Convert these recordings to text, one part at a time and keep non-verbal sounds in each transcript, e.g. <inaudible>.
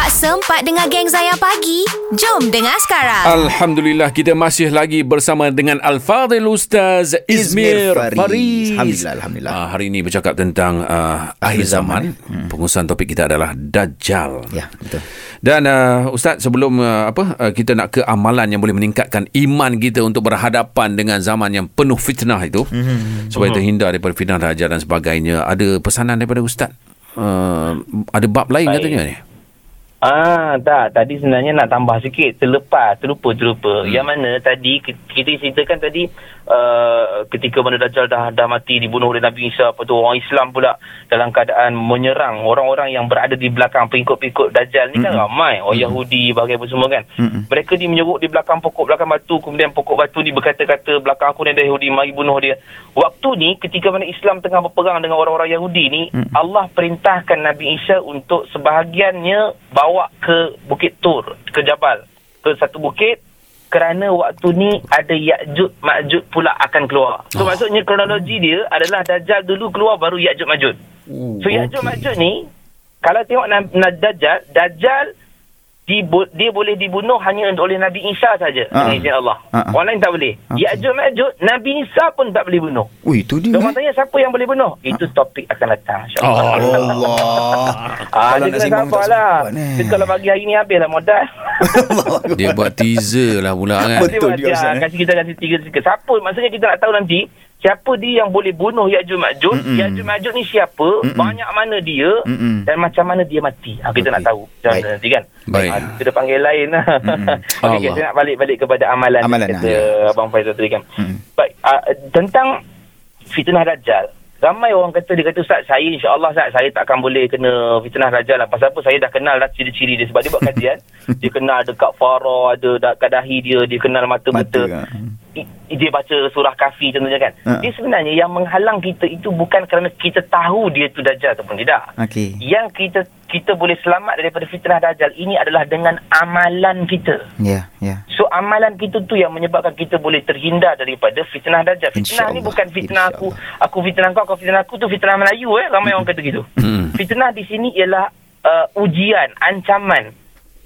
Tak sempat dengar geng Zayan pagi? Jom dengar sekarang. Alhamdulillah kita masih lagi bersama dengan Al-Fadhil Ustaz Izmir, Izmir Fariz. Fariz. Alhamdulillah, Alhamdulillah. Uh, hari ini bercakap tentang uh, akhir zaman. Hmm. Pengurusan topik kita adalah Dajjal. Ya, betul. Dan uh, Ustaz sebelum uh, apa uh, kita nak ke amalan yang boleh meningkatkan iman kita untuk berhadapan dengan zaman yang penuh fitnah itu mm-hmm. supaya terhindar daripada fitnah Dajjal dan sebagainya. Ada pesanan daripada Ustaz? Uh, ada bab lain Baik. katanya ni. Ah, tak. Tadi sebenarnya nak tambah sikit. Terlepas, terlupa, terlupa. Hmm. Yang mana tadi, ki- kita ceritakan tadi, uh, ketika mana Dajjal dah, dah mati, dibunuh oleh Nabi Isa, apa tu, orang Islam pula dalam keadaan menyerang orang-orang yang berada di belakang pengikut-pengikut Dajjal ni kan ramai. Orang Yahudi, bahagian apa semua kan. Mm-mm. Mereka ni menyebut di belakang pokok, belakang batu, kemudian pokok batu ni berkata-kata, belakang aku ni ada Yahudi, mari bunuh dia. Waktu ni, ketika mana Islam tengah berperang dengan orang-orang Yahudi ni, Mm. Allah perintahkan Nabi Isa untuk sebahagiannya bawa ke Bukit Tur, ke Jabal, ke satu bukit kerana waktu ni ada Ya'jud Ma'jud pula akan keluar. So Oh. maksudnya kronologi dia adalah Dajjal dulu keluar baru Ya'jud Ma'jud. So Ya'jud Ma'jud ni kalau tengok Dajjal, Dajjal di, dia boleh dibunuh hanya oleh Nabi Isa saja Ah. dengan izin Allah. Ah, ah. Orang lain tak boleh. Okey. Ya'jud Ma'jud Nabi Isa pun tak boleh bunuh. Ui, itu dia. Orang tanya siapa yang boleh bunuh? Itu topik akan datang insya-Allah. Oh, Allah. <laughs> Ah, Kalau nak tak lah. eh. Kalau bagi hari ni habis lah modal. <laughs> Dia buat teaser lah pula kan. Betul Dia Ustaz, eh. Kasih kita kasih tiga sikit. Siapa? Maksudnya kita nak tahu nanti. Siapa dia yang boleh bunuh Ya'jud Ma'jud. Mm-mm. Ya'jud Ma'jud ni siapa. Mm-mm. Banyak mana dia. Mm-mm. Dan macam mana dia mati. Ha, kita Okey. nak tahu. Macam mana nanti kan. Baik. Ha, kita panggil lain lah. Mm-mm. <laughs> Okey, okay, Allah. saya nak balik-balik kepada amalan. Amalan, yang kata ah, Abang Faizal tadi kan. Mm. Baik. Uh, tentang fitnah Dajjal. Ramai orang kata, dia kata, Ustaz, saya insyaAllah, Ustaz, saya tak akan boleh kena fitnah Dajjal lah. Pasal apa? Saya dah kenal dah ciri-ciri dia. Sebab dia buat kajian. <laughs> dia kenal dekat Farah, ada dekat dahi dia, dia kenal mata-mata. Mata. ah. I- dia baca surah kafi contohnya kan. Ha. Dia sebenarnya yang menghalang kita itu bukan kerana kita tahu dia tu Dajjal ataupun tidak. Okey. Yang kita kita boleh selamat daripada fitnah Dajjal ini adalah dengan amalan kita. Ya, ya. So amalan kita tu yang menyebabkan kita boleh terhindar daripada fitnah Dajjal. Fitnah ni InsyaAllah. bukan fitnah aku, InsyaAllah. aku fitnah kau, kau fitnah aku tu fitnah Melayu eh. Ramai orang kata gitu. Hmm. Fitnah di sini ialah uh, ujian, ancaman.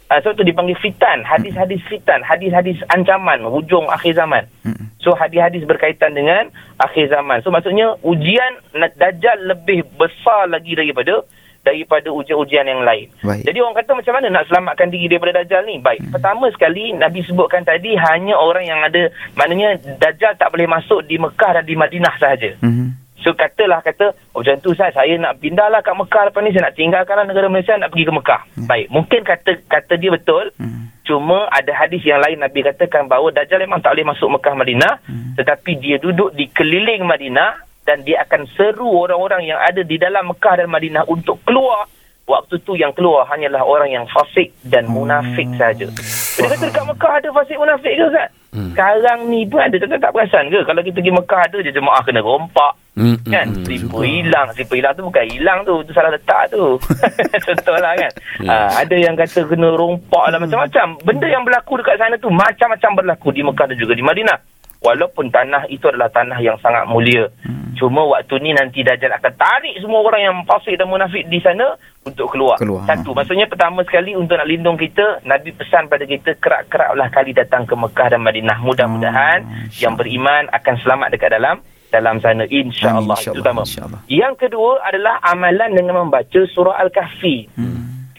Uh, sebab tu dipanggil fitan, hadis-hadis fitan, hadis-hadis ancaman, hujung akhir zaman. Mm. So hadis-hadis berkaitan dengan akhir zaman. So maksudnya ujian Dajjal lebih besar lagi daripada daripada ujian-ujian yang lain. Baik. Jadi orang kata macam mana nak selamatkan diri daripada Dajjal ni? Baik. Pertama sekali Nabi sebutkan tadi hanya orang yang ada maknanya Dajjal tak boleh masuk di Mekah dan di Madinah sahaja. Mhm. So katalah kata oh macam tu saya saya nak pindahlah kat Mekah lepas ni saya nak tinggalkanlah negara Malaysia nak pergi ke Mekah. Baik, mungkin kata kata dia betul. Hmm. Cuma ada hadis yang lain Nabi katakan bahawa Dajjal memang tak boleh masuk Mekah Madinah. Tetapi dia duduk di keliling Madinah dan dia akan seru orang-orang yang ada di dalam Mekah dan Madinah untuk keluar Waktu tu yang keluar hanyalah orang yang fasik dan munafik saja. Dia kata dekat Mekah ada fasik munafik ke Ustaz? Hmm. Sekarang ni pun ada tuan tak perasan ke? Kalau kita pergi Mekah ada je jemaah kena rompak. Hmm, Kan? hmm, hmm. Slipper hilang. Slipper hilang tu bukan hilang tu. Tu salah letak tu. <laughs> Contohlah kan. Ya. Ah, ada yang kata kena rompak lah macam-macam. Benda yang berlaku dekat sana tu macam-macam berlaku di Mekah dan juga di Madinah. Walaupun tanah itu adalah tanah yang sangat mulia. Hmm. Cuma waktu ni nanti Dajjal akan tarik semua orang yang fasik dan munafik di sana untuk keluar. Keluar. Satu. Maksudnya pertama sekali untuk nak lindung kita, Nabi pesan pada kita kerak-keraklah kali datang ke Mekah dan Madinah. Mudah-mudahan Hmm, yang beriman akan selamat dekat dalam dalam sana insya-Allah. Itu insya-Allah, pertama. insya-Allah. Yang kedua adalah amalan dengan membaca surah Al-Kahfi. Hmm.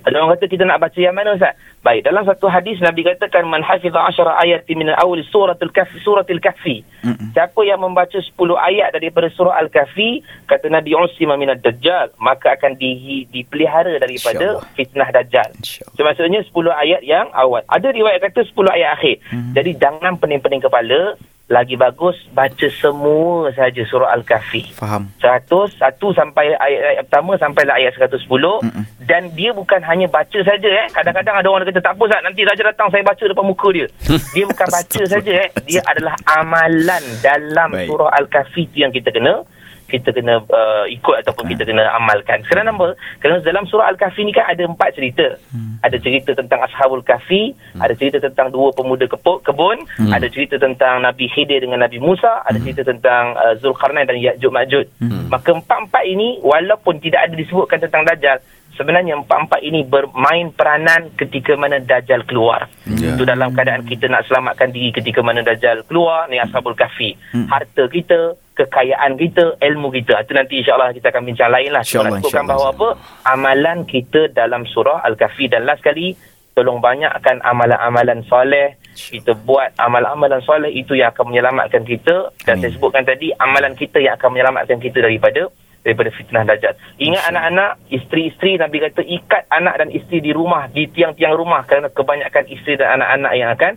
Ada orang kata kita nak baca yang mana Ustaz? Baik, dalam satu hadis Nabi katakan man hafiza asyara ayat min awal suratul kahfi suratul kahfi. Mm-mm. Siapa yang membaca 10 ayat daripada surah Al-Kahfi, kata Nabi Usima minad dajjal, maka akan di, dipelihara daripada InsyaAllah. fitnah dajjal. InsyaAllah. So, maksudnya 10 ayat yang awal. Ada riwayat kata 10 ayat akhir. Hmm. Jadi jangan pening-pening kepala, lagi bagus baca semua saja surah Al-Kahfi. Faham. 100 satu sampai ayat, ayat pertama sampai ayat 110 Mm-mm. dan dia bukan hanya baca saja eh kadang-kadang ada orang kata tak apa Ustaz nanti raja datang saya baca depan muka dia <laughs> dia bukan baca saja eh dia adalah amalan dalam Baik. surah al-kahfi yang kita kena kita kena uh, ikut ataupun kita kena amalkan. Kerana apa? Kerana dalam surah Al-Kahfi ni kan ada empat cerita. Hmm. Ada cerita tentang Ashabul Kahfi, ada cerita tentang dua pemuda kepo- kebun, Hmm. ada cerita tentang Nabi Khidir dengan Nabi Musa, ada cerita tentang uh, Zulkarnain dan Ya'juj Ma'juj. Hmm. Maka empat-empat ini walaupun tidak ada disebutkan tentang Dajjal, sebenarnya empat-empat ini bermain peranan ketika mana Dajjal keluar. Ya. Itu dalam keadaan kita nak selamatkan diri ketika mana Dajjal keluar ni Ashabul Kahfi. Hmm. Harta kita, kekayaan kita, ilmu kita. Itu nanti insyaAllah kita akan bincang lain lah. Cuma InsyaAllah, nak sebutkan insyaAllah. bahawa apa? Amalan kita dalam surah Al-Kahfi dan last kali tolong banyakkan amalan-amalan soleh kita buat amalan-amalan soleh itu yang akan menyelamatkan kita dan Amin. saya sebutkan tadi amalan kita yang akan menyelamatkan kita daripada daripada fitnah dajjal. Ingat anak-anak, isteri-isteri Nabi kata ikat anak dan isteri di rumah, di tiang-tiang rumah kerana kebanyakan isteri dan anak-anak yang akan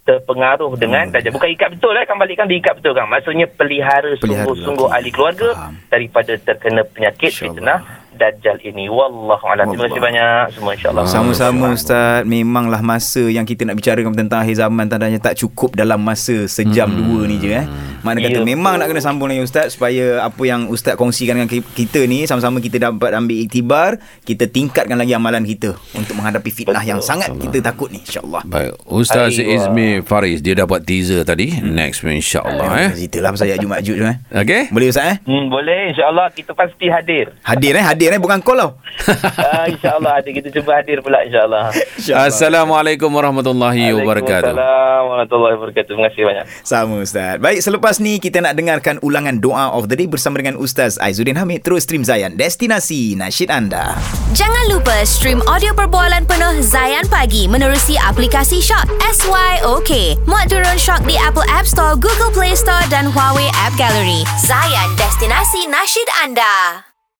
terpengaruh dengan dajjal. Bukan ikat betul eh, kan balikkan diikat betul kan. Maksudnya pelihara Pelihara sungguh-sungguh lelaki. ahli keluarga Faham. daripada terkena penyakit InsyaAllah. fitnah dajjal ini. Wallahu a'lam. Terima kasih Allah. banyak semua insya-Allah. Sama-sama Ustaz Memanglah masa yang kita nak bicarakan tentang akhir zaman Tandanya tak cukup dalam masa sejam dua ni je eh Mana kata Ya, memang nak kena sambung dengan Ustaz Supaya apa yang Ustaz kongsikan dengan ki- kita ni Sama-sama kita dapat ambil iktibar Kita tingkatkan lagi amalan kita Untuk menghadapi fitnah Betul. yang sangat kita takut ni InsyaAllah Baik, Ustaz Aiwa. Izmi Faris dia dapat teaser tadi. Next insya-Allah eh. Cerita lah pasal Ya'juj Ma'juj tu eh Okey? Boleh Ustaz eh Hmm, boleh insya-Allah kita pasti hadir. Hadir eh Hadir eh Bukan call tau <laughs> ah, insya-Allah hadir kita cuba hadir pula insya-Allah. Assalamualaikum warahmatullahi wabarakatuh. Waalaikumsalam warahmatullahi wabarakatuh. Terima kasih banyak. Sama Ustaz Baik selepas ni Kita nak dengarkan ulangan doa of the day Bersama dengan Ustaz Aizuddin Hamid Terus stream Zayan Destinasi nasyid anda Jangan lupa stream audio perbualan penuh Zayan Pagi menerusi aplikasi Shock SYOK. Muat turun Shock di Apple App Store, Google Play Store dan Huawei App Gallery. Zayan, destinasi nasyid anda.